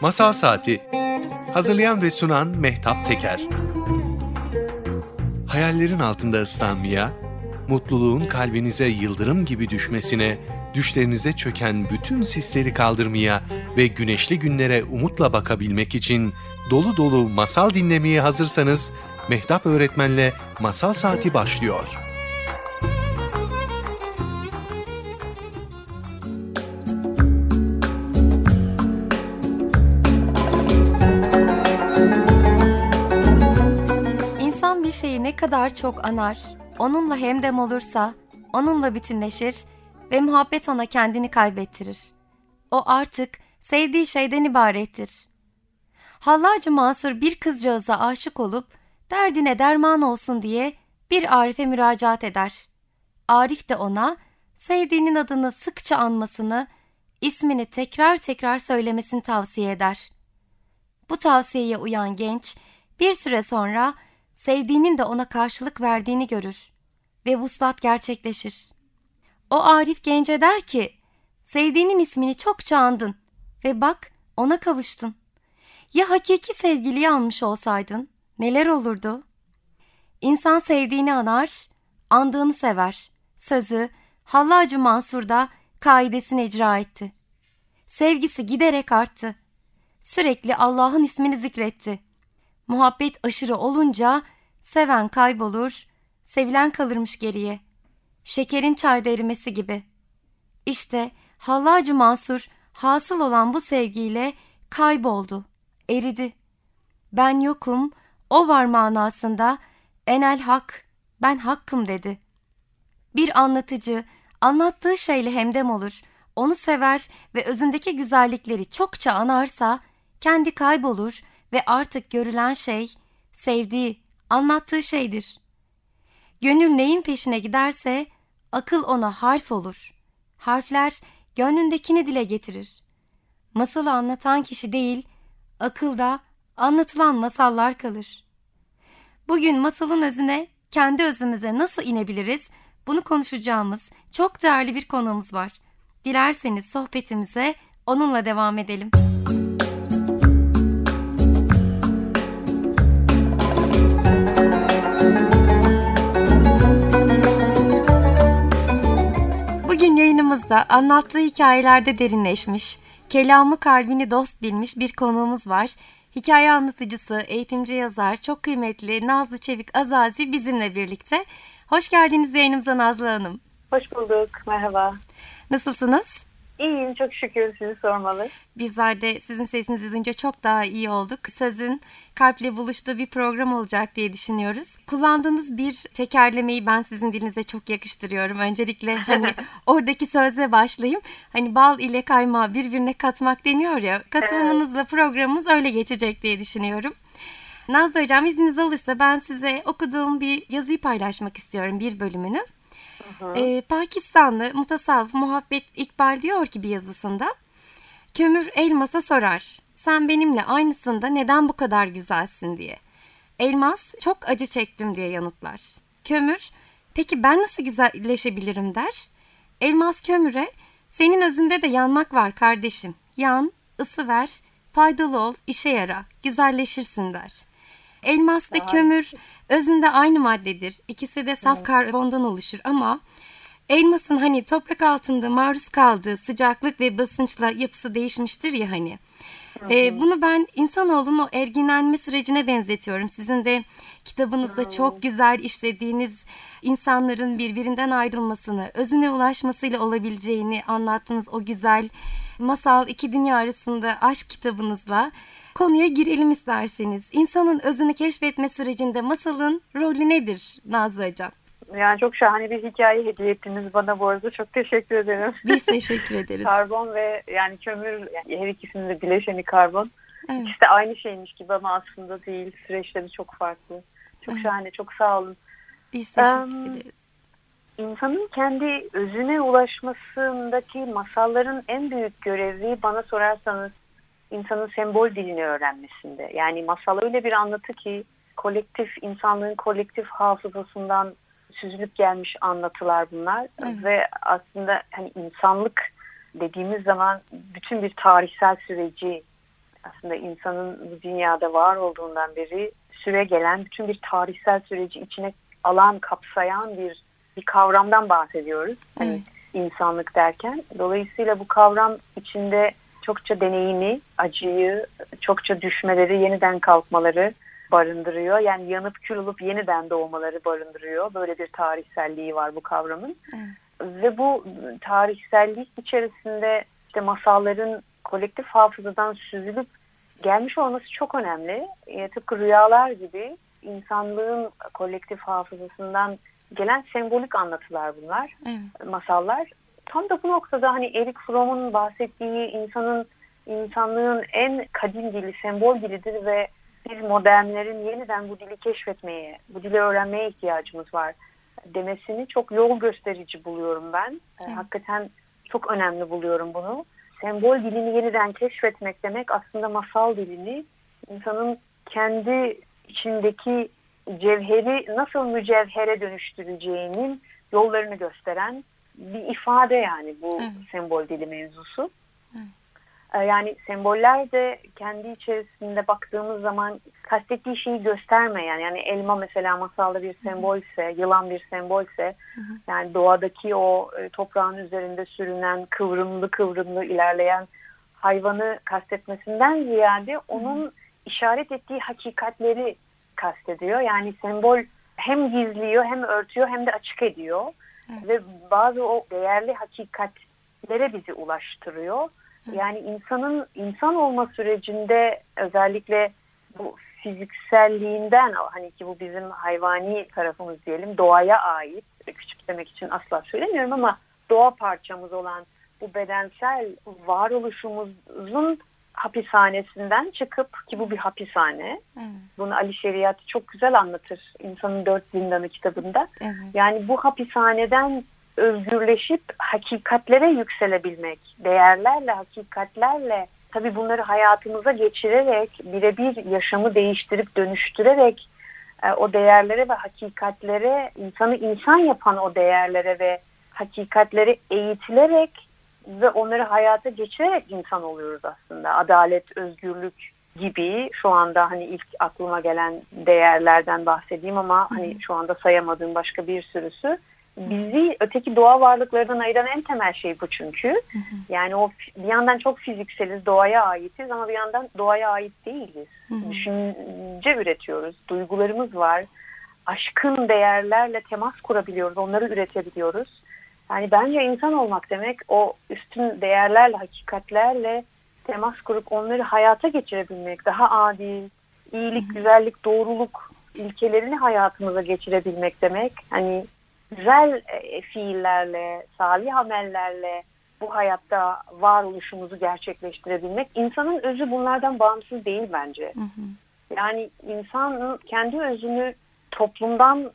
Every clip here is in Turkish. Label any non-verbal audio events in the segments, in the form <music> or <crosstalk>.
Masal Saati Hazırlayan ve sunan Mehtap Teker Hayallerin altında ıslanmaya, mutluluğun kalbinize yıldırım gibi düşmesine, düşlerinize çöken bütün sisleri kaldırmaya ve güneşli günlere umutla bakabilmek için dolu dolu masal dinlemeye hazırsanız, Mehtap Öğretmen'le Masal Saati başlıyor.'' Kadar çok anar, onunla hemdem olursa, onunla bütünleşir ve muhabbet ona kendini kaybettirir. O artık sevdiği şeyden ibarettir. Hallacı Mansur bir kızcağıza aşık olup derdine derman olsun diye bir Arif'e müracaat eder. Arif de ona sevdiğinin adını sıkça anmasını, ismini tekrar tekrar söylemesini tavsiye eder. Bu tavsiyeye uyan genç bir süre sonra sevdiğinin de ona karşılık verdiğini görür ve vuslat gerçekleşir. O Arif gence der ki, sevdiğinin ismini çokça andın ve bak ona kavuştun. Ya hakiki sevgiliyi almış olsaydın neler olurdu? İnsan sevdiğini anar, andığını sever. Sözü Hallacı Mansur da kaidesini icra etti. Sevgisi giderek arttı. Sürekli Allah'ın ismini zikretti. Muhabbet aşırı olunca seven kaybolur, sevilen kalırmış geriye. Şekerin çayda erimesi gibi. İşte Hallacı Mansur hasıl olan bu sevgiyle kayboldu, eridi. Ben yokum, o var manasında enel hak, ben hakkım dedi. Bir anlatıcı anlattığı şeyle hemdem olur, onu sever ve özündeki güzellikleri çokça anarsa kendi kaybolur ve artık görülen şey sevdiği, anlattığı şeydir. Gönül neyin peşine giderse akıl ona harf olur. Harfler gönlündekini dile getirir. Masalı anlatan kişi değil, akılda anlatılan masallar kalır. Bugün masalın özüne, kendi özümüze nasıl inebiliriz? Bunu konuşacağımız çok değerli bir konuğumuz var. Dilerseniz sohbetimize onunla devam edelim. Yayınımızda anlattığı hikayelerde derinleşmiş, kelamı kalbini dost bilmiş bir konuğumuz var. Hikaye anlatıcısı, eğitimci yazar, çok kıymetli Nazlı Çevik Azazi bizimle birlikte. Hoş geldiniz yayınımıza Nazlı Hanım. Hoş bulduk, merhaba. Nasılsınız? İyiyim çok şükür sizi sormalı. Bizler de sizin sesinizi duyunca çok daha iyi olduk. Sözün kalple buluştuğu bir program olacak diye düşünüyoruz. Kullandığınız bir tekerlemeyi ben sizin dilinize çok yakıştırıyorum. Öncelikle hani <laughs> oradaki sözle başlayayım. Hani bal ile kaymağı birbirine katmak deniyor ya. Katılımınızla programımız öyle geçecek diye düşünüyorum. Nazlı Hocam izniniz alırsa ben size okuduğum bir yazıyı paylaşmak istiyorum bir bölümünü. Ee, Pakistanlı mutasavvıf Muhabbet İkbal diyor ki bir yazısında Kömür elmasa sorar sen benimle aynısında neden bu kadar güzelsin diye. Elmas çok acı çektim diye yanıtlar. Kömür peki ben nasıl güzelleşebilirim der. Elmas kömüre senin özünde de yanmak var kardeşim. Yan, ısı ver, faydalı ol, işe yara, güzelleşirsin der. Elmas ve kömür özünde aynı maddedir. İkisi de saf karbondan oluşur ama elmasın hani toprak altında maruz kaldığı sıcaklık ve basınçla yapısı değişmiştir ya hani. Ee, bunu ben insanoğlunun o erginlenme sürecine benzetiyorum. Sizin de kitabınızda çok güzel işlediğiniz insanların birbirinden ayrılmasını, özüne ulaşmasıyla olabileceğini anlattığınız o güzel masal iki dünya arasında aşk kitabınızla konuya girelim isterseniz. İnsanın özünü keşfetme sürecinde masalın rolü nedir Nazlı Hocam? Yani çok şahane bir hikaye hediye ettiniz bana bu arada. Çok teşekkür ederim. Biz <laughs> teşekkür ederiz. karbon ve yani kömür yani her ikisinin de bileşeni karbon. Evet. İkisi de aynı şeymiş gibi ama aslında değil. Süreçleri çok farklı. Çok evet. şahane. Çok sağ olun. Biz teşekkür um, ederiz. İnsanın kendi özüne ulaşmasındaki masalların en büyük görevi bana sorarsanız insanın sembol dilini öğrenmesinde. Yani masal öyle bir anlatı ki kolektif insanlığın kolektif hafızasından süzülüp gelmiş anlatılar bunlar evet. ve aslında hani insanlık dediğimiz zaman bütün bir tarihsel süreci aslında insanın bu dünyada var olduğundan beri süre gelen bütün bir tarihsel süreci içine alan, kapsayan bir bir kavramdan bahsediyoruz. Hani evet. insanlık derken. Dolayısıyla bu kavram içinde çokça deneyimi, acıyı, çokça düşmeleri, yeniden kalkmaları barındırıyor. Yani yanıp kül olup yeniden doğmaları barındırıyor. Böyle bir tarihselliği var bu kavramın. Evet. Ve bu tarihsellik içerisinde işte masalların kolektif hafızadan süzülüp gelmiş olması çok önemli. E, tıpkı rüyalar gibi insanlığın kolektif hafızasından gelen sembolik anlatılar bunlar, evet. masallar. Tam da bu noktada hani Erik Fromm'un bahsettiği insanın insanlığın en kadim dili, sembol dilidir ve biz modernlerin yeniden bu dili keşfetmeye, bu dili öğrenmeye ihtiyacımız var demesini çok yol gösterici buluyorum ben. Evet. Hakikaten çok önemli buluyorum bunu. Sembol dilini yeniden keşfetmek demek aslında masal dilini insanın kendi içindeki cevheri nasıl mücevhere dönüştüreceğinin yollarını gösteren bir ifade yani bu evet. sembol dili mevzusu. Evet. Ee, yani semboller de kendi içerisinde baktığımız zaman kastettiği şeyi göstermeyen yani elma mesela masalda bir sembolse, yılan bir sembolse hı hı. yani doğadaki o e, toprağın üzerinde sürünen kıvrımlı kıvrımlı ilerleyen hayvanı kastetmesinden ziyade onun hı hı. işaret ettiği hakikatleri kastediyor. Yani sembol hem gizliyor hem örtüyor hem de açık ediyor. Evet. Ve bazı o değerli hakikatlere bizi ulaştırıyor. Yani insanın insan olma sürecinde özellikle bu fizikselliğinden hani ki bu bizim hayvani tarafımız diyelim doğaya ait küçümsemek için asla söylemiyorum ama doğa parçamız olan bu bedensel varoluşumuzun hapishanesinden çıkıp ki bu bir hapishane. Evet. Bunu Ali Şeriat çok güzel anlatır İnsanın Dört Zindanı kitabında. Evet. Yani bu hapishaneden özgürleşip hakikatlere yükselebilmek, değerlerle, hakikatlerle tabii bunları hayatımıza geçirerek, birebir yaşamı değiştirip dönüştürerek e, o değerlere ve hakikatlere, insanı insan yapan o değerlere ve hakikatleri eğitilerek ve onları hayata geçirerek insan oluyoruz aslında. Adalet, özgürlük gibi şu anda hani ilk aklıma gelen değerlerden bahsedeyim ama hani şu anda sayamadığım başka bir sürüsü bizi öteki doğa varlıklarından ayıran en temel şey bu çünkü. Hı hı. Yani o bir yandan çok fizikseliz, doğaya aitiz ama bir yandan doğaya ait değiliz. Hı hı. Düşünce üretiyoruz, duygularımız var. Aşkın değerlerle temas kurabiliyoruz, onları üretebiliyoruz. Yani bence insan olmak demek o üstün değerlerle, hakikatlerle temas kurup onları hayata geçirebilmek, daha adil, iyilik, güzellik, doğruluk ilkelerini hayatımıza geçirebilmek demek. Hani güzel e, fiillerle, salih amellerle bu hayatta varoluşumuzu gerçekleştirebilmek. İnsanın özü bunlardan bağımsız değil bence. Hı hı. Yani insanın kendi özünü toplumdan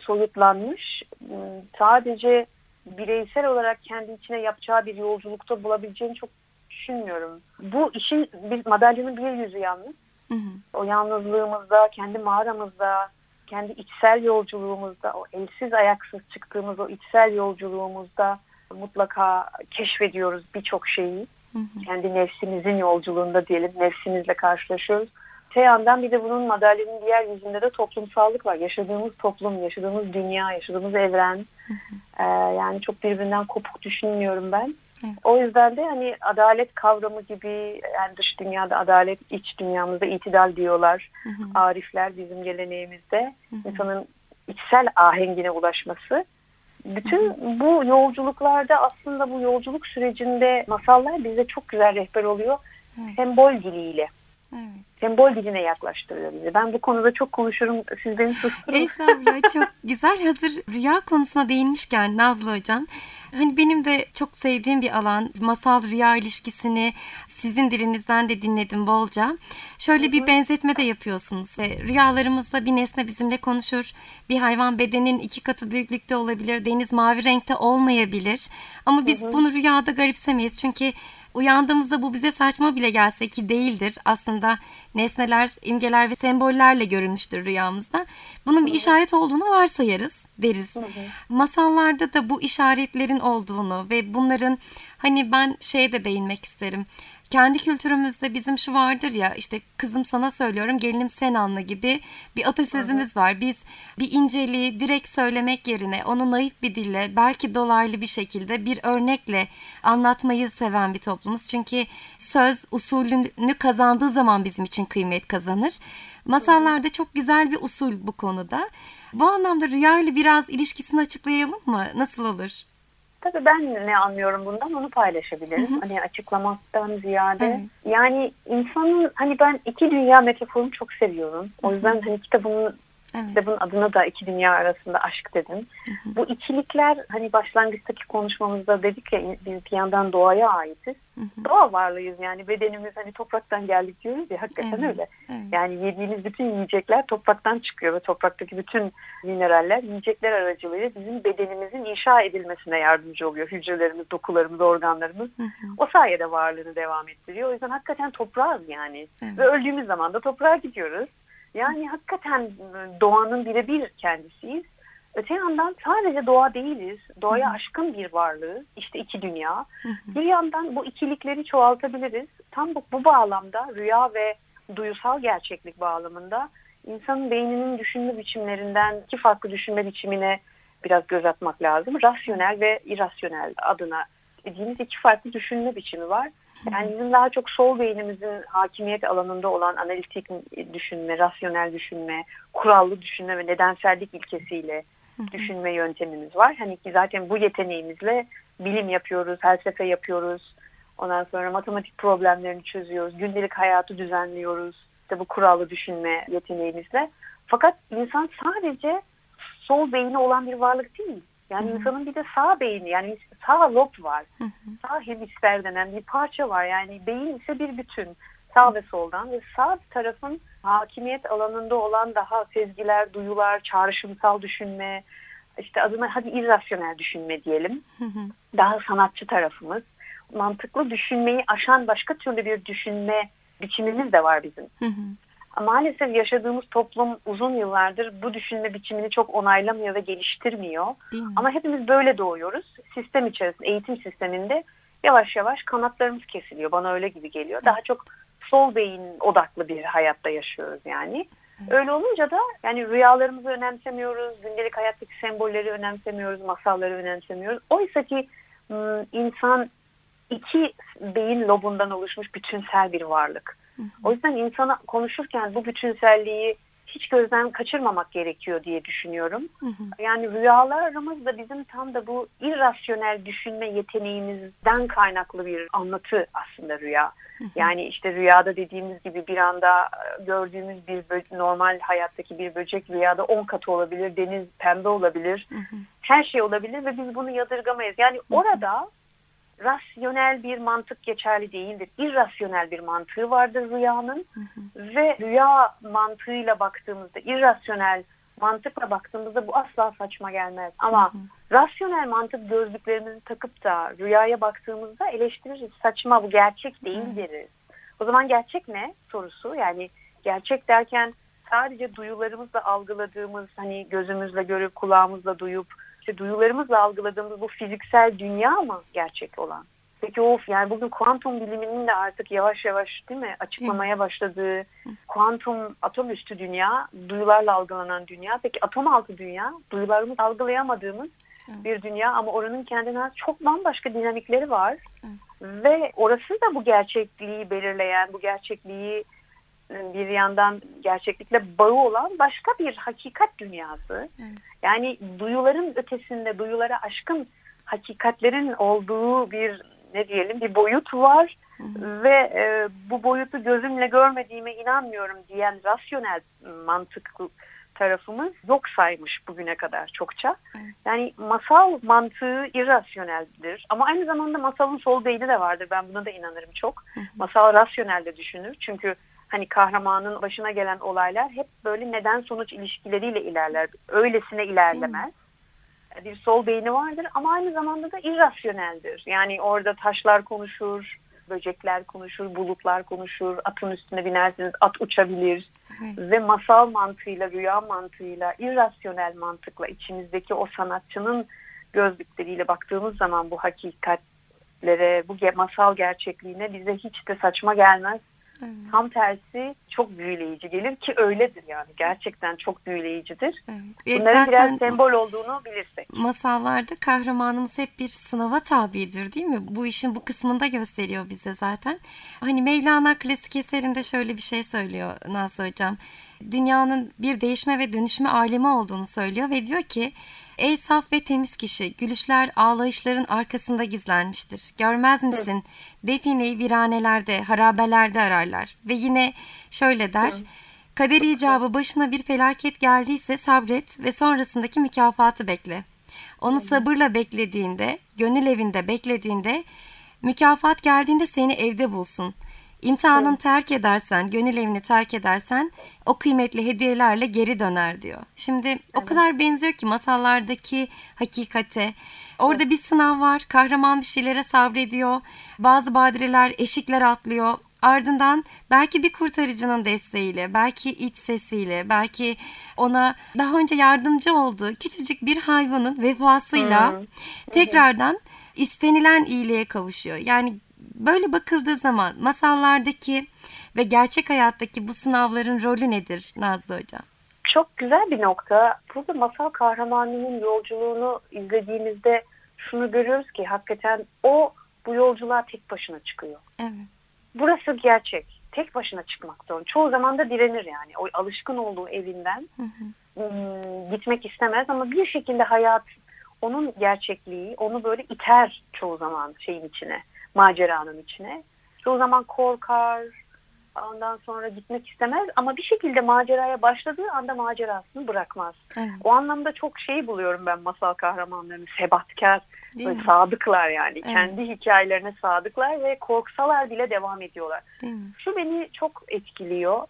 soyutlanmış, ıı, sadece bireysel olarak kendi içine yapacağı bir yolculukta bulabileceğini çok düşünmüyorum. Bu işin bir madalyonun bir yüzü yalnız. Hı hı. O yalnızlığımızda, kendi mağaramızda, kendi içsel yolculuğumuzda, o elsiz ayaksız çıktığımız o içsel yolculuğumuzda mutlaka keşfediyoruz birçok şeyi. Hı hı. Kendi nefsimizin yolculuğunda diyelim, nefsimizle karşılaşıyoruz. Öte yandan bir de bunun madalyonun diğer yüzünde de toplumsallık var. Yaşadığımız toplum, yaşadığımız dünya, yaşadığımız evren. Ee, yani çok birbirinden kopuk düşünmüyorum ben. O yüzden de hani adalet kavramı gibi yani dış dünyada adalet, iç dünyamızda itidal diyorlar. Hı hı. Arifler bizim geleneğimizde. Hı hı. insanın içsel ahengine ulaşması. Bütün hı hı. bu yolculuklarda aslında bu yolculuk sürecinde masallar bize çok güzel rehber oluyor. Hı. Sembol diliyle. Evet. Sembol diline yaklaştırıyor bizi. Ben bu konuda çok konuşurum. Siz beni susturun. Estağfurullah. <laughs> çok güzel. Hazır rüya konusuna değinmişken Nazlı Hocam. Hani benim de çok sevdiğim bir alan. Masal rüya ilişkisini sizin dilinizden de dinledim bolca. Şöyle bir benzetme de yapıyorsunuz. Rüyalarımızda bir nesne bizimle konuşur. Bir hayvan bedenin iki katı büyüklükte olabilir. Deniz mavi renkte olmayabilir. Ama biz bunu rüyada garipsemeyiz. Çünkü Uyandığımızda bu bize saçma bile gelse ki değildir. Aslında nesneler, imgeler ve sembollerle görünmüştür rüyamızda. Bunun bir işaret olduğunu varsayarız deriz. Masallarda da bu işaretlerin olduğunu ve bunların hani ben şeye de değinmek isterim. Kendi kültürümüzde bizim şu vardır ya işte kızım sana söylüyorum gelinim sen anla gibi bir atasözümüz var. Biz bir inceliği direkt söylemek yerine onu naif bir dille belki dolaylı bir şekilde bir örnekle anlatmayı seven bir toplumuz. Çünkü söz usulünü kazandığı zaman bizim için kıymet kazanır. Masallarda çok güzel bir usul bu konuda. Bu anlamda rüya ile biraz ilişkisini açıklayalım mı? Nasıl olur? Tabii ben ne anlıyorum bundan onu paylaşabilirim. Hı hı. Hani açıklamaktan ziyade. Evet. Yani insanın hani ben iki dünya metaforunu çok seviyorum. O yüzden hani kitabımın Evet. Kitabın adına da iki dünya arasında aşk dedim. Hı hı. Bu ikilikler hani başlangıçtaki konuşmamızda dedik ya biz bir yandan doğaya aitiz. Hı hı. Doğa varlığıyız yani bedenimiz hani topraktan geldik diyoruz ya hakikaten evet. öyle. Evet. Yani yediğimiz bütün yiyecekler topraktan çıkıyor ve topraktaki bütün mineraller yiyecekler aracılığıyla bizim bedenimizin inşa edilmesine yardımcı oluyor. Hücrelerimiz, dokularımız, organlarımız hı hı. o sayede varlığını devam ettiriyor. O yüzden hakikaten toprağız yani. Evet. Ve öldüğümüz zaman da toprağa gidiyoruz. Yani hakikaten ıı, doğanın birebir kendisiyiz. Öte yandan sadece doğa değiliz. Doğaya aşkın bir varlığı. İşte iki dünya. Bir yandan bu ikilikleri çoğaltabiliriz. Tam bu, bu bağlamda rüya ve duyusal gerçeklik bağlamında insanın beyninin düşünme biçimlerinden iki farklı düşünme biçimine biraz göz atmak lazım. Rasyonel ve irrasyonel adına dediğimiz iki farklı düşünme biçimi var. Yani bizim daha çok sol beynimizin hakimiyet alanında olan analitik düşünme, rasyonel düşünme, kurallı düşünme ve nedensellik ilkesiyle düşünme yöntemimiz var. Hani ki zaten bu yeteneğimizle bilim yapıyoruz, felsefe yapıyoruz. Ondan sonra matematik problemlerini çözüyoruz, gündelik hayatı düzenliyoruz. İşte bu kurallı düşünme yeteneğimizle. Fakat insan sadece sol beyni olan bir varlık değil. Yani Hı-hı. insanın bir de sağ beyni yani sağ lob var. Hı-hı. Sağ hemisfer denen bir parça var. Yani beyin ise bir bütün. Sağ ve soldan ve sağ tarafın hakimiyet alanında olan daha sezgiler, duyular, çağrışımsal düşünme, işte adına hadi irrasyonel düşünme diyelim. Hı-hı. Daha sanatçı tarafımız. Mantıklı düşünmeyi aşan başka türlü bir düşünme biçimimiz de var bizim. Hı hı. Maalesef yaşadığımız toplum uzun yıllardır bu düşünme biçimini çok onaylamıyor ve geliştirmiyor. Ama hepimiz böyle doğuyoruz. Sistem içerisinde, eğitim sisteminde yavaş yavaş kanatlarımız kesiliyor. Bana öyle gibi geliyor. Daha çok sol beyin odaklı bir hayatta yaşıyoruz yani. Öyle olunca da yani rüyalarımızı önemsemiyoruz, gündelik hayattaki sembolleri önemsemiyoruz, masalları önemsemiyoruz. Oysa ki insan iki beyin lobundan oluşmuş bütünsel bir varlık. O yüzden insana konuşurken bu bütünselliği hiç gözden kaçırmamak gerekiyor diye düşünüyorum. Hı hı. Yani rüyalarımız da bizim tam da bu irrasyonel düşünme yeteneğimizden kaynaklı bir anlatı aslında rüya. Hı hı. Yani işte rüyada dediğimiz gibi bir anda e, gördüğümüz bir normal hayattaki bir böcek rüyada on katı olabilir, deniz pembe olabilir, hı hı. her şey olabilir ve biz bunu yadırgamayız. Yani hı hı. orada rasyonel bir mantık geçerli değildir. İrrasyonel bir mantığı vardır rüyanın hı hı. ve rüya mantığıyla baktığımızda irrasyonel mantıkla baktığımızda bu asla saçma gelmez. Ama hı hı. rasyonel mantık gözlüklerimizi takıp da rüyaya baktığımızda eleştiririz. Saçma bu gerçek değil deriz. O zaman gerçek ne sorusu yani gerçek derken sadece duyularımızla algıladığımız hani gözümüzle görüp kulağımızla duyup işte duyularımızla algıladığımız bu fiziksel dünya mı gerçek olan? Peki of yani bugün kuantum biliminin de artık yavaş yavaş değil mi açıklamaya başladığı kuantum atom üstü dünya, duyularla algılanan dünya. Peki atom altı dünya, duyularımız algılayamadığımız bir dünya ama oranın kendine çok bambaşka dinamikleri var. Ve orası da bu gerçekliği belirleyen, bu gerçekliği bir yandan gerçeklikle bağı olan başka bir hakikat dünyası. Evet. Yani duyuların ötesinde, duyulara aşkın hakikatlerin olduğu bir ne diyelim bir boyut var. Hı Ve e, bu boyutu gözümle görmediğime inanmıyorum diyen rasyonel mantık tarafımız yok saymış bugüne kadar çokça. Yani masal mantığı irrasyoneldir ama aynı zamanda masalın sol beyni de vardır. Ben buna da inanırım çok. Masal rasyonel de düşünür. Çünkü hani kahramanın başına gelen olaylar hep böyle neden sonuç ilişkileriyle ilerler. Öylesine ilerlemez. Bir sol beyni vardır ama aynı zamanda da irrasyoneldir. Yani orada taşlar konuşur, böcekler konuşur, bulutlar konuşur, atın üstüne binersiniz, at uçabilir. Evet. Ve masal mantığıyla, rüya mantığıyla, irrasyonel mantıkla içimizdeki o sanatçının gözlükleriyle baktığımız zaman bu hakikat gerçeklere, bu masal gerçekliğine bize hiç de saçma gelmez. Evet. Tam tersi çok büyüleyici gelir ki öyledir yani gerçekten çok büyüleyicidir. Evet. Bunların biraz sembol olduğunu bilirsek. Masallarda kahramanımız hep bir sınava tabidir değil mi? Bu işin bu kısmında gösteriyor bize zaten. Hani Mevlana klasik eserinde şöyle bir şey söylüyor Nazlı Hocam. Dünyanın bir değişme ve dönüşme alemi olduğunu söylüyor ve diyor ki Ey saf ve temiz kişi, gülüşler ağlayışların arkasında gizlenmiştir. Görmez misin? Defineyi viranelerde, harabelerde ararlar. Ve yine şöyle der. Kader icabı başına bir felaket geldiyse sabret ve sonrasındaki mükafatı bekle. Onu sabırla beklediğinde, gönül evinde beklediğinde, mükafat geldiğinde seni evde bulsun. İmtihanını terk edersen, gönül evini terk edersen o kıymetli hediyelerle geri döner diyor. Şimdi evet. o kadar benziyor ki masallardaki hakikate. Orada evet. bir sınav var. Kahraman bir şeylere sabrediyor. Bazı badireler, eşikler atlıyor. Ardından belki bir kurtarıcının desteğiyle, belki iç sesiyle, belki ona daha önce yardımcı olduğu küçücük bir hayvanın vefasıyla hmm. tekrardan istenilen iyiliğe kavuşuyor. Yani Böyle bakıldığı zaman masallardaki ve gerçek hayattaki bu sınavların rolü nedir Nazlı Hocam? Çok güzel bir nokta. Burada masal kahramanının yolculuğunu izlediğimizde şunu görüyoruz ki hakikaten o bu yolculuğa tek başına çıkıyor. Evet. Burası gerçek. Tek başına çıkmak zorunda. Çoğu zaman da direnir yani. O alışkın olduğu evinden hı hı. gitmek istemez ama bir şekilde hayat onun gerçekliği onu böyle iter çoğu zaman şeyin içine maceranın içine. Çoğu zaman korkar, ondan sonra gitmek istemez ama bir şekilde maceraya başladığı anda macerasını bırakmaz. Evet. O anlamda çok şey buluyorum ben masal kahramanlarını sebatkar, sadıklar yani. Evet. Kendi hikayelerine sadıklar ve korksalar bile devam ediyorlar. Şu beni çok etkiliyor.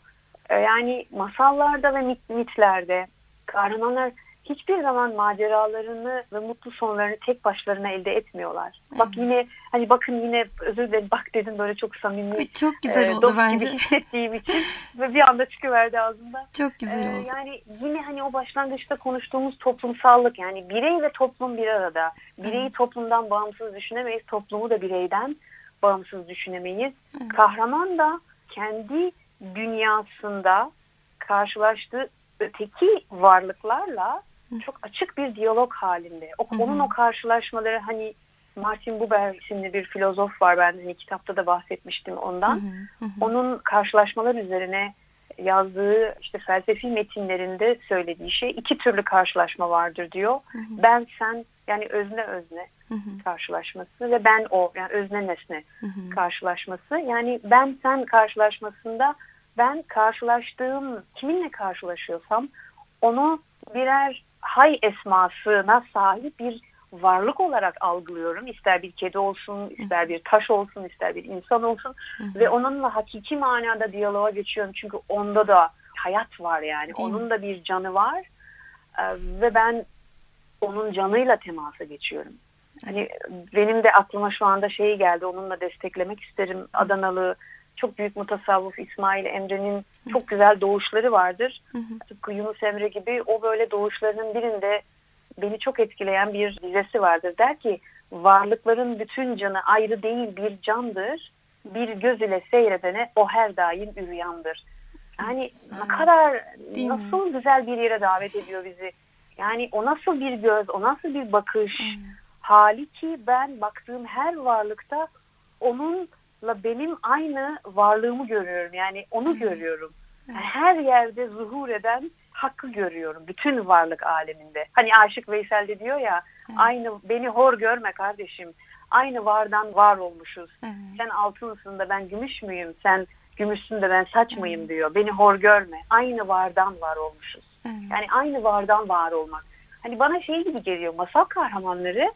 Ee, yani masallarda ve mit, mitlerde kahramanlar hiçbir zaman maceralarını ve mutlu sonlarını tek başlarına elde etmiyorlar. Evet. Bak yine hani bakın yine özür dilerim bak dedim böyle çok samimi. Çok güzel e, oldu dost bence. gibi hissettiğim için <laughs> ve bir anda çıkıverdi ağzımda. Çok güzel ee, oldu. Yani yine hani o başlangıçta konuştuğumuz toplumsallık yani birey ve toplum bir arada. Bireyi toplumdan bağımsız düşünemeyiz, toplumu da bireyden bağımsız düşünemeyiz. Evet. Kahraman da kendi dünyasında karşılaştığı öteki varlıklarla çok açık bir diyalog halinde. O, hı hı. Onun o karşılaşmaları hani Martin Buber isimli bir filozof var ben hani kitapta da bahsetmiştim ondan. Onun karşılaşmalar üzerine yazdığı işte felsefi metinlerinde söylediği şey iki türlü karşılaşma vardır diyor. Ben sen yani özne özne karşılaşması ve ben o yani özne nesne karşılaşması. Yani ben sen karşılaşmasında ben karşılaştığım kiminle karşılaşıyorsam onu birer hay esmasına sahip bir varlık olarak algılıyorum. İster bir kedi olsun, ister bir taş olsun, ister bir insan olsun hı hı. ve onunla hakiki manada diyaloğa geçiyorum. Çünkü onda da hayat var yani. Değil onun mi? da bir canı var ve ben onun canıyla temasa geçiyorum. Hani benim de aklıma şu anda şey geldi. Onunla desteklemek isterim. Adanalı çok büyük mutasavvuf İsmail Emre'nin çok güzel doğuşları vardır. Hı hı. Tıpkı Yunus Emre gibi o böyle doğuşlarının birinde beni çok etkileyen bir dizesi vardır. Der ki varlıkların bütün canı ayrı değil bir candır. Bir göz ile seyredene o her daim üryandır. Yani ne kadar değil nasıl mi? güzel bir yere davet ediyor bizi. Yani o nasıl bir göz, o nasıl bir bakış hmm. hali ki ben baktığım her varlıkta onun benim aynı varlığımı görüyorum. Yani onu görüyorum. Yani her yerde zuhur eden hakkı görüyorum. Bütün varlık aleminde. Hani Aşık Veysel de diyor ya Hı. aynı beni hor görme kardeşim. Aynı vardan var olmuşuz. Hı. Sen altınsın da ben gümüş müyüm? Sen gümüşsün de ben saç mıyım diyor. Beni hor görme. Aynı vardan var olmuşuz. Hı. Yani aynı vardan var olmak. Hani bana şey gibi geliyor masal kahramanları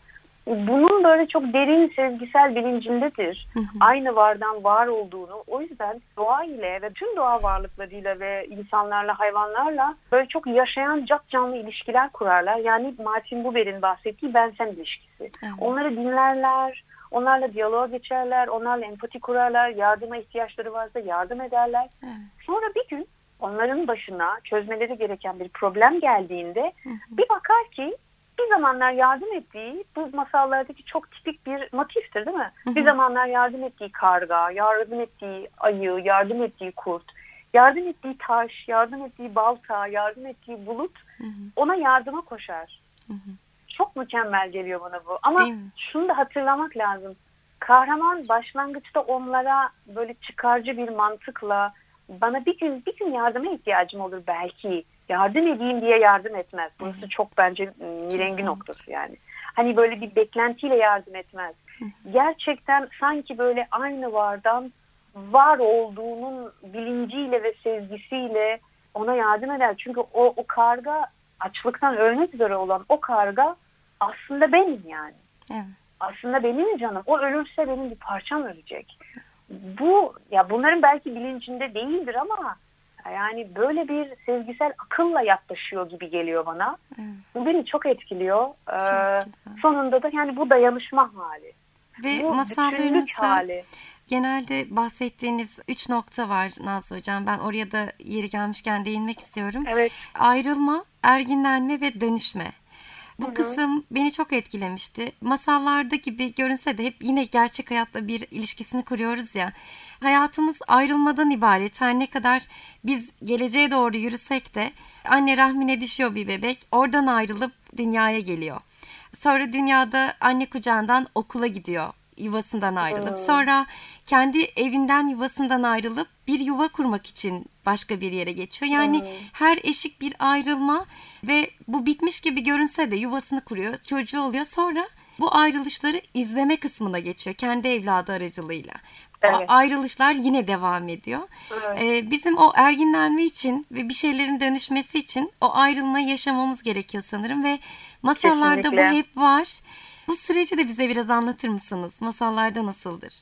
bunun böyle çok derin sezgisel bilincindedir. Hı hı. Aynı vardan var olduğunu o yüzden doğa ile ve tüm doğa varlıklarıyla ve insanlarla hayvanlarla böyle çok yaşayan cap canlı ilişkiler kurarlar. Yani Martin Buber'in bahsettiği ben sen ilişkisi. Hı. Onları dinlerler, onlarla diyaloğa geçerler, onlarla empati kurarlar, yardıma ihtiyaçları varsa yardım ederler. Hı. Sonra bir gün onların başına çözmeleri gereken bir problem geldiğinde hı hı. bir bakar ki bir zamanlar yardım ettiği bu masallardaki çok tipik bir motiftir değil mi? Hı hı. Bir zamanlar yardım ettiği karga, yardım ettiği ayı, yardım ettiği kurt, yardım ettiği taş, yardım ettiği balta, yardım ettiği bulut hı hı. ona yardıma koşar. Hı hı. Çok mükemmel geliyor bana bu. Ama şunu da hatırlamak lazım. Kahraman başlangıçta onlara böyle çıkarcı bir mantıkla bana bir gün bir gün yardıma ihtiyacım olur belki yardım edeyim diye yardım etmez. Burası çok bence mirengi noktası yani. Hani böyle bir beklentiyle yardım etmez. Gerçekten sanki böyle aynı vardan var olduğunun bilinciyle ve sezgisiyle ona yardım eder. Çünkü o, o karga açlıktan ölmek üzere olan o karga aslında benim yani. Evet. Aslında benim canım. O ölürse benim bir parçam ölecek. Bu ya bunların belki bilincinde değildir ama yani böyle bir sevgisel akılla yaklaşıyor gibi geliyor bana. Evet. Bu beni çok etkiliyor. Ee, sonunda da yani bu dayanışma hali. Ve bu masallarınızda hali. genelde bahsettiğiniz üç nokta var Nazlı Hocam. Ben oraya da yeri gelmişken değinmek istiyorum. Evet. Ayrılma, erginlenme ve dönüşme. Bu Hı-hı. kısım beni çok etkilemişti. Masallarda gibi görünse de hep yine gerçek hayatla bir ilişkisini kuruyoruz ya. Hayatımız ayrılmadan ibaret. Her ne kadar biz geleceğe doğru yürüsek de anne rahmine düşüyor bir bebek. Oradan ayrılıp dünyaya geliyor. Sonra dünyada anne kucağından okula gidiyor yuvasından ayrılıp sonra kendi evinden yuvasından ayrılıp bir yuva kurmak için başka bir yere geçiyor. Yani her eşik bir ayrılma ve bu bitmiş gibi görünse de yuvasını kuruyor, çocuğu oluyor. Sonra bu ayrılışları izleme kısmına geçiyor kendi evladı aracılığıyla. Evet. ayrılışlar yine devam ediyor. Evet. Ee, bizim o erginlenme için ve bir şeylerin dönüşmesi için o ayrılmayı yaşamamız gerekiyor sanırım ve masallarda Kesinlikle. bu hep var. Bu süreci de bize biraz anlatır mısınız? Masallarda nasıldır?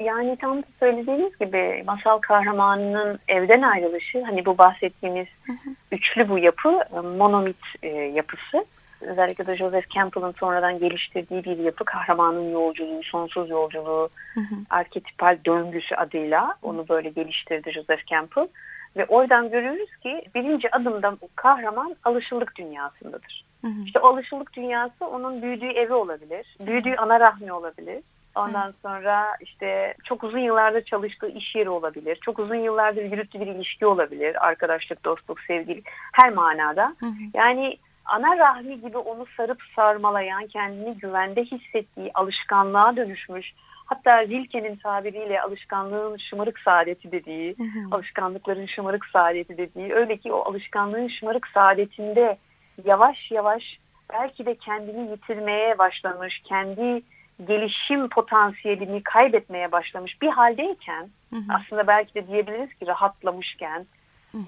Yani tam da söylediğiniz gibi masal kahramanının evden ayrılışı hani bu bahsettiğimiz hı hı. üçlü bu yapı monomit e, yapısı özellikle de Joseph Campbell'ın sonradan geliştirdiği bir yapı kahramanın yolculuğu, sonsuz yolculuğu, hı hı. arketipal döngüsü adıyla onu böyle geliştirdi Joseph Campbell. Ve oradan görüyoruz ki birinci adımda kahraman alışıldık dünyasındadır. Hı hı. İşte o alışıldık dünyası onun büyüdüğü evi olabilir, büyüdüğü ana rahmi olabilir. Ondan hı. sonra işte çok uzun yıllardır çalıştığı iş yeri olabilir. Çok uzun yıllardır yürüttüğü bir ilişki olabilir. Arkadaşlık, dostluk, sevgili her manada. Hı hı. Yani ana rahmi gibi onu sarıp sarmalayan, kendini güvende hissettiği, alışkanlığa dönüşmüş, hatta Rilke'nin tabiriyle alışkanlığın şımarık saadeti dediği, hı hı. alışkanlıkların şımarık saadeti dediği, öyle ki o alışkanlığın şımarık saadetinde yavaş yavaş belki de kendini yitirmeye başlamış, kendi gelişim potansiyelini kaybetmeye başlamış bir haldeyken, hı hı. aslında belki de diyebiliriz ki rahatlamışken,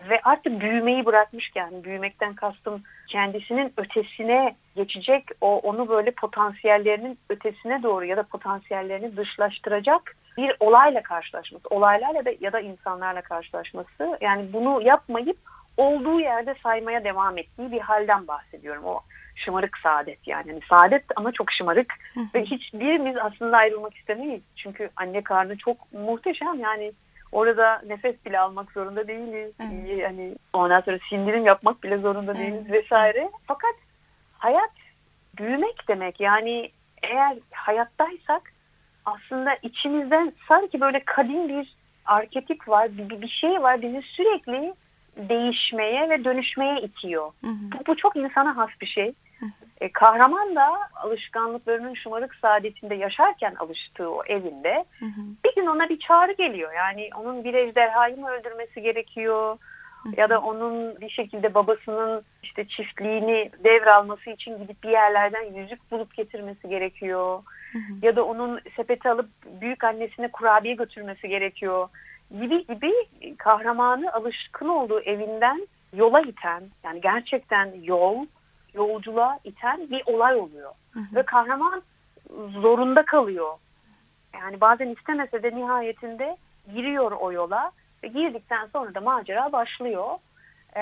ve artık büyümeyi bırakmışken, büyümekten kastım kendisinin ötesine geçecek, o onu böyle potansiyellerinin ötesine doğru ya da potansiyellerini dışlaştıracak bir olayla karşılaşması, olaylarla da ya da insanlarla karşılaşması. Yani bunu yapmayıp olduğu yerde saymaya devam ettiği bir halden bahsediyorum. O şımarık saadet yani. yani saadet ama çok şımarık ve hiçbirimiz aslında ayrılmak istemeyiz. Çünkü anne karnı çok muhteşem yani Orada nefes bile almak zorunda değiliz. Evet. Yani ondan sonra sindirim yapmak bile zorunda evet. değiliz vesaire. Fakat hayat büyümek demek. Yani eğer hayattaysak aslında içimizden sanki böyle kadim bir arketip var, bir, bir şey var bizi sürekli değişmeye ve dönüşmeye itiyor. Hı hı. Bu, bu çok insana has bir şey. E, kahraman da alışkanlıklarının şımarık saadetinde yaşarken alıştığı o evinde hı hı. bir gün ona bir çağrı geliyor. Yani onun bir ejderhayı mı öldürmesi gerekiyor? Hı hı. Ya da onun bir şekilde babasının işte çiftliğini devralması için gidip bir yerlerden yüzük bulup getirmesi gerekiyor. Hı hı. Ya da onun sepeti alıp büyük annesine kurabiye götürmesi gerekiyor. Gibi gibi kahramanı alışkın olduğu evinden yola iten yani gerçekten yol yolculuğa iten bir olay oluyor. Hı hı. Ve kahraman zorunda kalıyor. Yani bazen istemese de nihayetinde giriyor o yola ve girdikten sonra da macera başlıyor. Ee,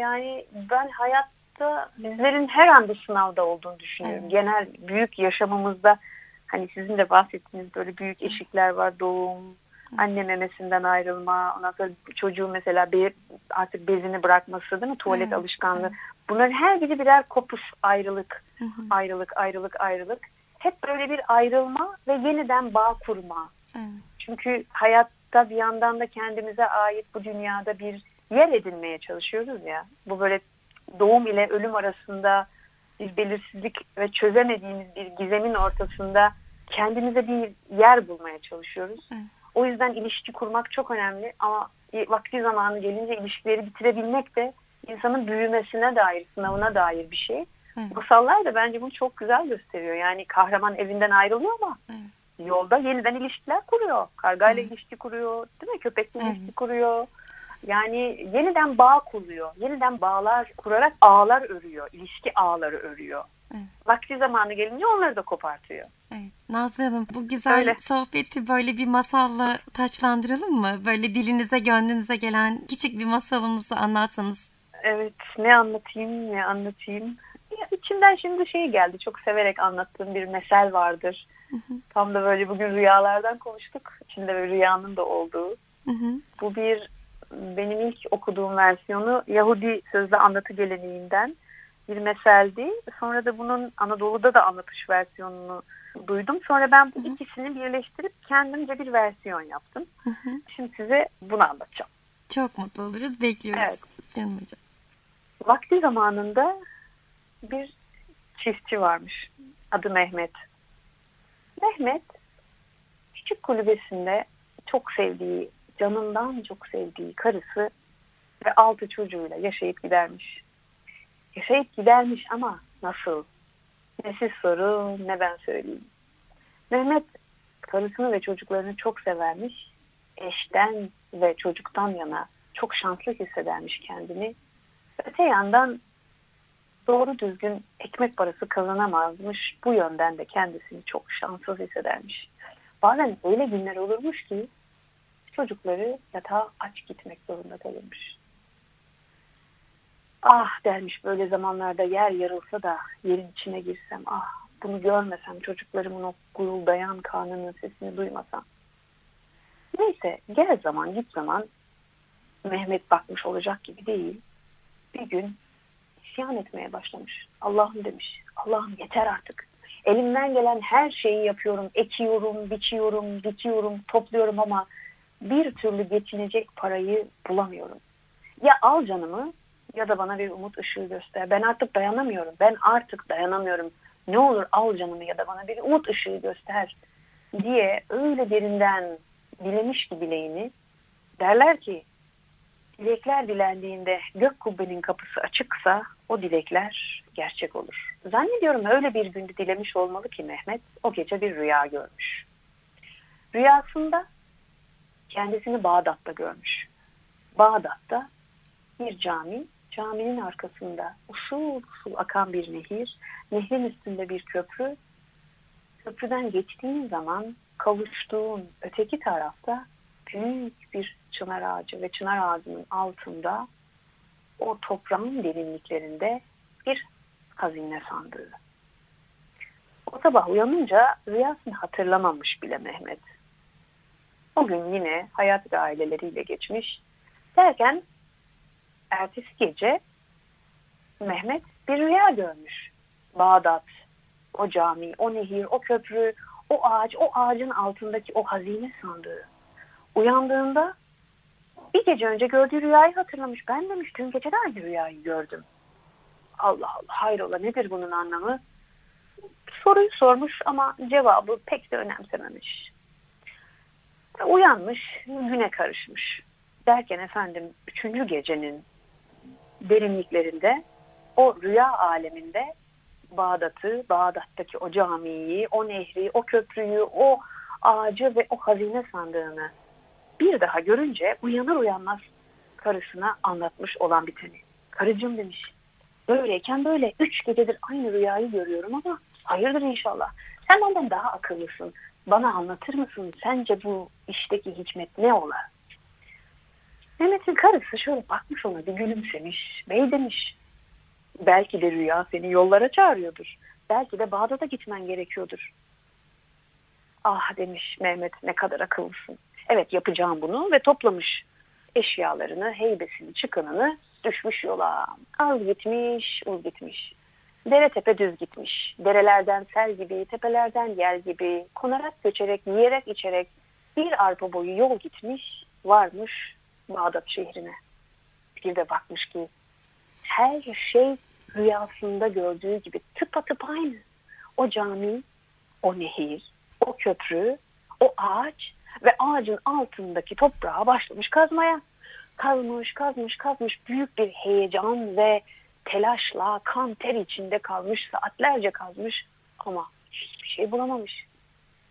yani ben hayatta bizlerin her anda sınavda olduğunu düşünüyorum. Evet. Genel büyük yaşamımızda hani sizin de bahsettiğiniz böyle büyük eşikler var. Doğum, anne memesinden ayrılma, ondan sonra çocuğun mesela be, artık bezini bırakması değil mi? Tuvalet evet. alışkanlığı. Bunların her biri birer kopuş, ayrılık, hı hı. ayrılık, ayrılık, ayrılık. Hep böyle bir ayrılma ve yeniden bağ kurma. Hı. Çünkü hayatta bir yandan da kendimize ait bu dünyada bir yer edinmeye çalışıyoruz ya. Bu böyle doğum ile ölüm arasında bir belirsizlik ve çözemediğimiz bir gizemin ortasında kendimize bir yer bulmaya çalışıyoruz. Hı. O yüzden ilişki kurmak çok önemli ama vakti zamanı gelince ilişkileri bitirebilmek de insanın büyümesine dair, sınavına dair bir şey. Hı. Masallar da bence bunu çok güzel gösteriyor. Yani kahraman evinden ayrılıyor ama Hı. yolda yeniden ilişkiler kuruyor. Kargayla Hı. ilişki kuruyor, değil mi? Köpekle Hı. ilişki kuruyor. Yani yeniden bağ kuruyor. Yeniden bağlar kurarak ağlar örüyor. ilişki ağları örüyor. Evet. Vakti zamanı gelince onları da kopartıyor. Evet. Nazlı Hanım bu güzel Öyle. sohbeti böyle bir masalla taçlandıralım mı? Böyle dilinize gönlünüze gelen küçük bir masalımızı anlatsanız. Evet ne anlatayım ne anlatayım. Ya, içimden şimdi şey geldi çok severek anlattığım bir mesel vardır. Hı hı. Tam da böyle bugün rüyalardan konuştuk. İçinde böyle rüyanın da olduğu. Hı hı. Bu bir benim ilk okuduğum versiyonu Yahudi sözlü anlatı geleneğinden bir meseldi. Sonra da bunun Anadolu'da da anlatış versiyonunu duydum. Sonra ben bu ikisini birleştirip kendimce bir versiyon yaptım. Hı hı. Şimdi size bunu anlatacağım. Çok mutlu oluruz. Bekliyoruz. Evet. Canım hocam. Vakti zamanında bir çiftçi varmış. Adı Mehmet. Mehmet küçük kulübesinde çok sevdiği, canından çok sevdiği karısı ve altı çocuğuyla yaşayıp gidermiş. Yaşayıp gidermiş ama nasıl? Ne siz sorun ne ben söyleyeyim. Mehmet karısını ve çocuklarını çok severmiş. Eşten ve çocuktan yana çok şanslı hissedermiş kendini. Öte yandan doğru düzgün ekmek parası kazanamazmış. Bu yönden de kendisini çok şanssız hissedermiş. Bazen öyle günler olurmuş ki çocukları yatağa aç gitmek zorunda kalırmış. Ah dermiş böyle zamanlarda yer yarılsa da yerin içine girsem ah bunu görmesem çocuklarımın o guruldayan karnının sesini duymasam. Neyse gel zaman git zaman Mehmet bakmış olacak gibi değil. Bir gün isyan etmeye başlamış. Allah'ım demiş. Allah'ım yeter artık. Elimden gelen her şeyi yapıyorum. Ekiyorum, biçiyorum, dikiyorum, topluyorum ama bir türlü geçinecek parayı bulamıyorum. Ya al canımı ya da bana bir umut ışığı göster. Ben artık dayanamıyorum. Ben artık dayanamıyorum. Ne olur al canımı ya da bana bir umut ışığı göster diye öyle derinden dilemiş ki dileğini derler ki dilekler dilendiğinde gök kubbenin kapısı açıksa o dilekler gerçek olur. Zannediyorum öyle bir günde dilemiş olmalı ki Mehmet o gece bir rüya görmüş. Rüyasında kendisini Bağdat'ta görmüş. Bağdat'ta bir cami, caminin arkasında usul usul akan bir nehir, nehrin üstünde bir köprü. Köprüden geçtiğin zaman kavuştuğun öteki tarafta büyük bir çınar ağacı ve çınar ağacının altında o toprağın derinliklerinde bir hazine sandığı. O sabah uyanınca rüyasını hatırlamamış bile Mehmet. O gün yine hayat ve aileleriyle geçmiş. Derken ertesi gece Mehmet bir rüya görmüş. Bağdat, o cami, o nehir, o köprü, o ağaç, o ağacın altındaki o hazine sandığı. Uyandığında bir gece önce gördüğü rüyayı hatırlamış. Ben demiş dün gece de aynı rüyayı gördüm. Allah Allah hayrola nedir bunun anlamı? Soruyu sormuş ama cevabı pek de önemsememiş. Uyanmış, güne karışmış. Derken efendim üçüncü gecenin derinliklerinde o rüya aleminde Bağdat'ı, Bağdat'taki o camiyi, o nehri, o köprüyü, o ağacı ve o hazine sandığını bir daha görünce uyanır uyanmaz karısına anlatmış olan biteni. Karıcığım demiş. Böyleyken böyle üç gecedir aynı rüyayı görüyorum ama hayırdır inşallah. Sen benden daha akıllısın. Bana anlatır mısın? Sence bu işteki hikmet ne ola? Mehmet'in karısı şöyle bakmış ona bir gülümsemiş. Bey demiş. Belki de rüya seni yollara çağırıyordur. Belki de Bağdat'a gitmen gerekiyordur. Ah demiş Mehmet ne kadar akıllısın. Evet yapacağım bunu ve toplamış eşyalarını, heybesini, çıkınını düşmüş yola. Az gitmiş, uz gitmiş. Dere tepe düz gitmiş. Derelerden sel gibi, tepelerden yel gibi, konarak göçerek, yiyerek içerek bir arpa boyu yol gitmiş, varmış Bağdat şehrine. Bir de bakmış ki her şey rüyasında gördüğü gibi tıpatıp aynı. O cami, o nehir, o köprü, o ağaç ve ağacın altındaki toprağa başlamış kazmaya. Kazmış, kazmış, kazmış büyük bir heyecan ve telaşla kan ter içinde kalmış, saatlerce kazmış ama hiçbir şey bulamamış.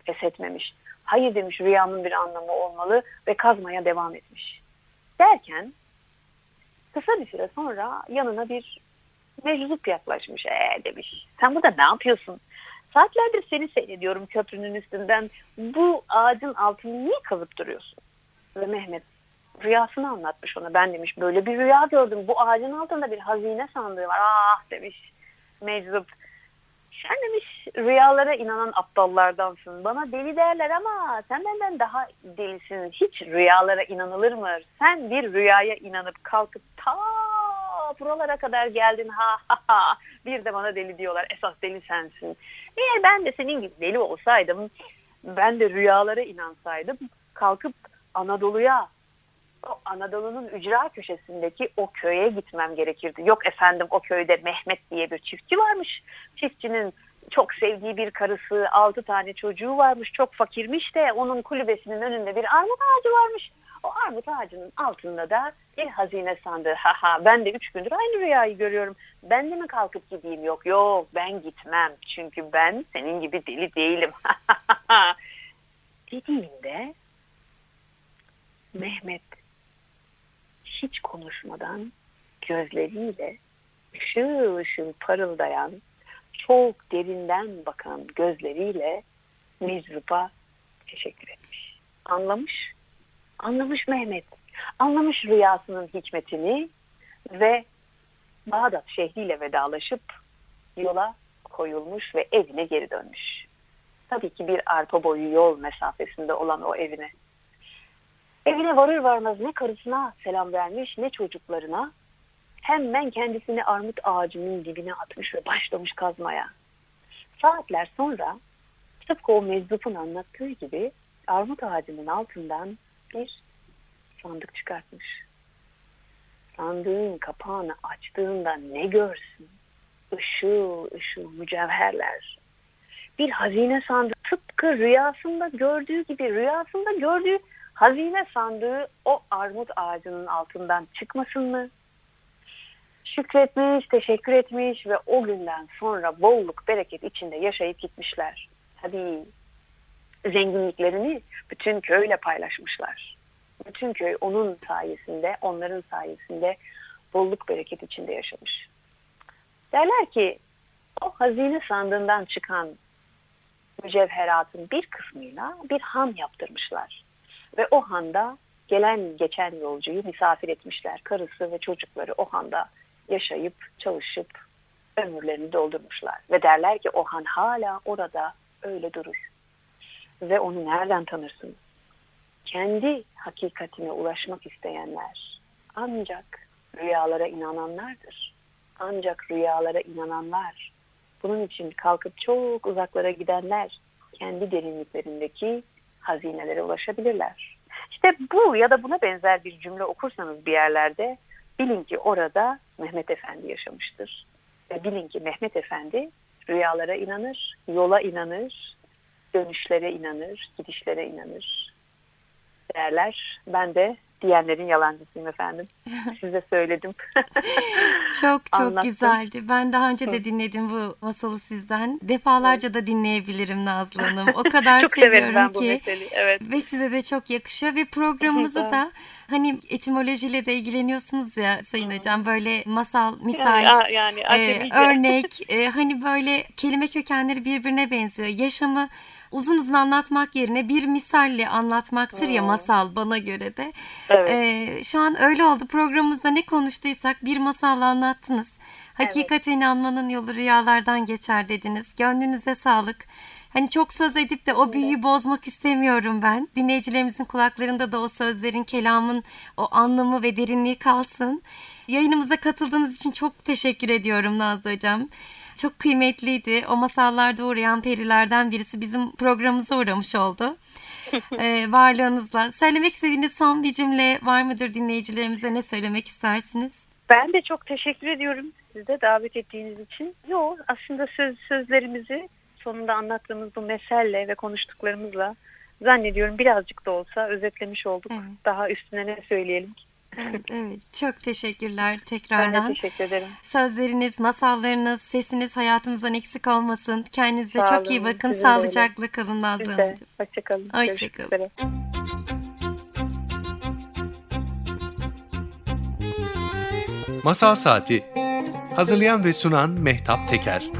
Pes etmemiş. Hayır demiş rüyamın bir anlamı olmalı ve kazmaya devam etmiş. Derken kısa bir süre sonra yanına bir meczup yaklaşmış. Ee demiş sen burada ne yapıyorsun? Saatlerdir seni seyrediyorum köprünün üstünden. Bu ağacın altını niye kazıp duruyorsun? Ve Mehmet rüyasını anlatmış ona. Ben demiş böyle bir rüya gördüm. Bu ağacın altında bir hazine sandığı var. Ah demiş meczup. Sen demiş rüyalara inanan aptallardansın. Bana deli derler ama sen benden daha delisin. Hiç rüyalara inanılır mı? Sen bir rüyaya inanıp kalkıp ta buralara kadar geldin ha ha ha. Bir de bana deli diyorlar. Esas deli sensin. Eğer ben de senin gibi deli olsaydım ben de rüyalara inansaydım kalkıp Anadolu'ya o Anadolu'nun ücra köşesindeki o köye gitmem gerekirdi. Yok efendim o köyde Mehmet diye bir çiftçi varmış. Çiftçinin çok sevdiği bir karısı, altı tane çocuğu varmış. Çok fakirmiş de onun kulübesinin önünde bir armut ağacı varmış. O armut ağacının altında da bir hazine sandığı. Haha ben de üç gündür aynı rüyayı görüyorum. Ben de mi kalkıp gideyim? Yok yok ben gitmem. Çünkü ben senin gibi deli değilim. <laughs> Dediğinde Mehmet hiç konuşmadan gözleriyle ışıl ışıl parıldayan, çok derinden bakan gözleriyle Mecrup'a teşekkür etmiş. Anlamış, anlamış Mehmet. Anlamış rüyasının hikmetini ve Bağdat şehriyle vedalaşıp yola koyulmuş ve evine geri dönmüş. Tabii ki bir arpa boyu yol mesafesinde olan o evine Evine varır varmaz ne karısına selam vermiş ne çocuklarına. Hemen kendisini armut ağacının dibine atmış ve başlamış kazmaya. Saatler sonra tıpkı o meczupun anlattığı gibi armut ağacının altından bir sandık çıkartmış. Sandığın kapağını açtığında ne görsün? Işıl ışıl mücevherler. Bir hazine sandığı tıpkı rüyasında gördüğü gibi rüyasında gördüğü hazine sandığı o armut ağacının altından çıkmasın mı? Şükretmiş, teşekkür etmiş ve o günden sonra bolluk, bereket içinde yaşayıp gitmişler. Tabii zenginliklerini bütün köyle paylaşmışlar. Bütün köy onun sayesinde, onların sayesinde bolluk bereket içinde yaşamış. Derler ki o hazine sandığından çıkan mücevheratın bir kısmıyla bir han yaptırmışlar. Ve o handa gelen geçen yolcuyu misafir etmişler. Karısı ve çocukları o handa yaşayıp çalışıp ömürlerini doldurmuşlar. Ve derler ki o han hala orada öyle durur. Ve onu nereden tanırsınız? Kendi hakikatine ulaşmak isteyenler ancak rüyalara inananlardır. Ancak rüyalara inananlar. Bunun için kalkıp çok uzaklara gidenler kendi derinliklerindeki hazinelere ulaşabilirler. İşte bu ya da buna benzer bir cümle okursanız bir yerlerde bilin ki orada Mehmet Efendi yaşamıştır. Ve bilin ki Mehmet Efendi rüyalara inanır, yola inanır, dönüşlere inanır, gidişlere inanır derler. Ben de diyenlerin yalancısıyım efendim. <laughs> Size söyledim. <laughs> çok çok Anlattım. güzeldi. Ben daha önce de dinledim bu masalı sizden. Defalarca da dinleyebilirim Nazlı Hanım. O <laughs> kadar çok seviyorum ben ki. Bu meseleyi. Evet. Ve size de çok yakışıyor ve programımızı da hani etimolojiyle de ilgileniyorsunuz ya Sayın Hocam böyle masal, misal, yani, yani, e, örnek e, hani böyle kelime kökenleri birbirine benziyor. Yaşamı uzun uzun anlatmak yerine bir misalle anlatmaktır hmm. ya masal bana göre de. Evet. Ee, şu an öyle oldu. Programımızda ne konuştuysak bir masalla anlattınız. Hakikate evet. inanmanın yolu rüyalardan geçer dediniz. Gönlünüze sağlık. Hani çok söz edip de o büyüyü bozmak istemiyorum ben. Dinleyicilerimizin kulaklarında da o sözlerin, kelamın o anlamı ve derinliği kalsın. Yayınımıza katıldığınız için çok teşekkür ediyorum Nazlı Hocam. Çok kıymetliydi. O masallarda uğrayan perilerden birisi bizim programımıza uğramış oldu. <laughs> ee, varlığınızla. Söylemek istediğiniz son bir cümle var mıdır dinleyicilerimize? Ne söylemek istersiniz? Ben de çok teşekkür ediyorum size davet ettiğiniz için. Yok aslında söz sözlerimizi sonunda anlattığımız bu meselle ve konuştuklarımızla zannediyorum birazcık da olsa özetlemiş olduk. Evet. Daha üstüne ne söyleyelim ki? Evet. Çok teşekkürler tekrardan. Ben de teşekkür ederim. Sözleriniz, masallarınız, sesiniz hayatımızdan eksik olmasın. Kendinize Sağ çok olun. iyi bakın. Sizin Sağlıcakla kalın Nazlı Hanımcığım. Hoşçakalın. Hoşçakalın. Masal Saati Hazırlayan ve sunan Mehtap Teker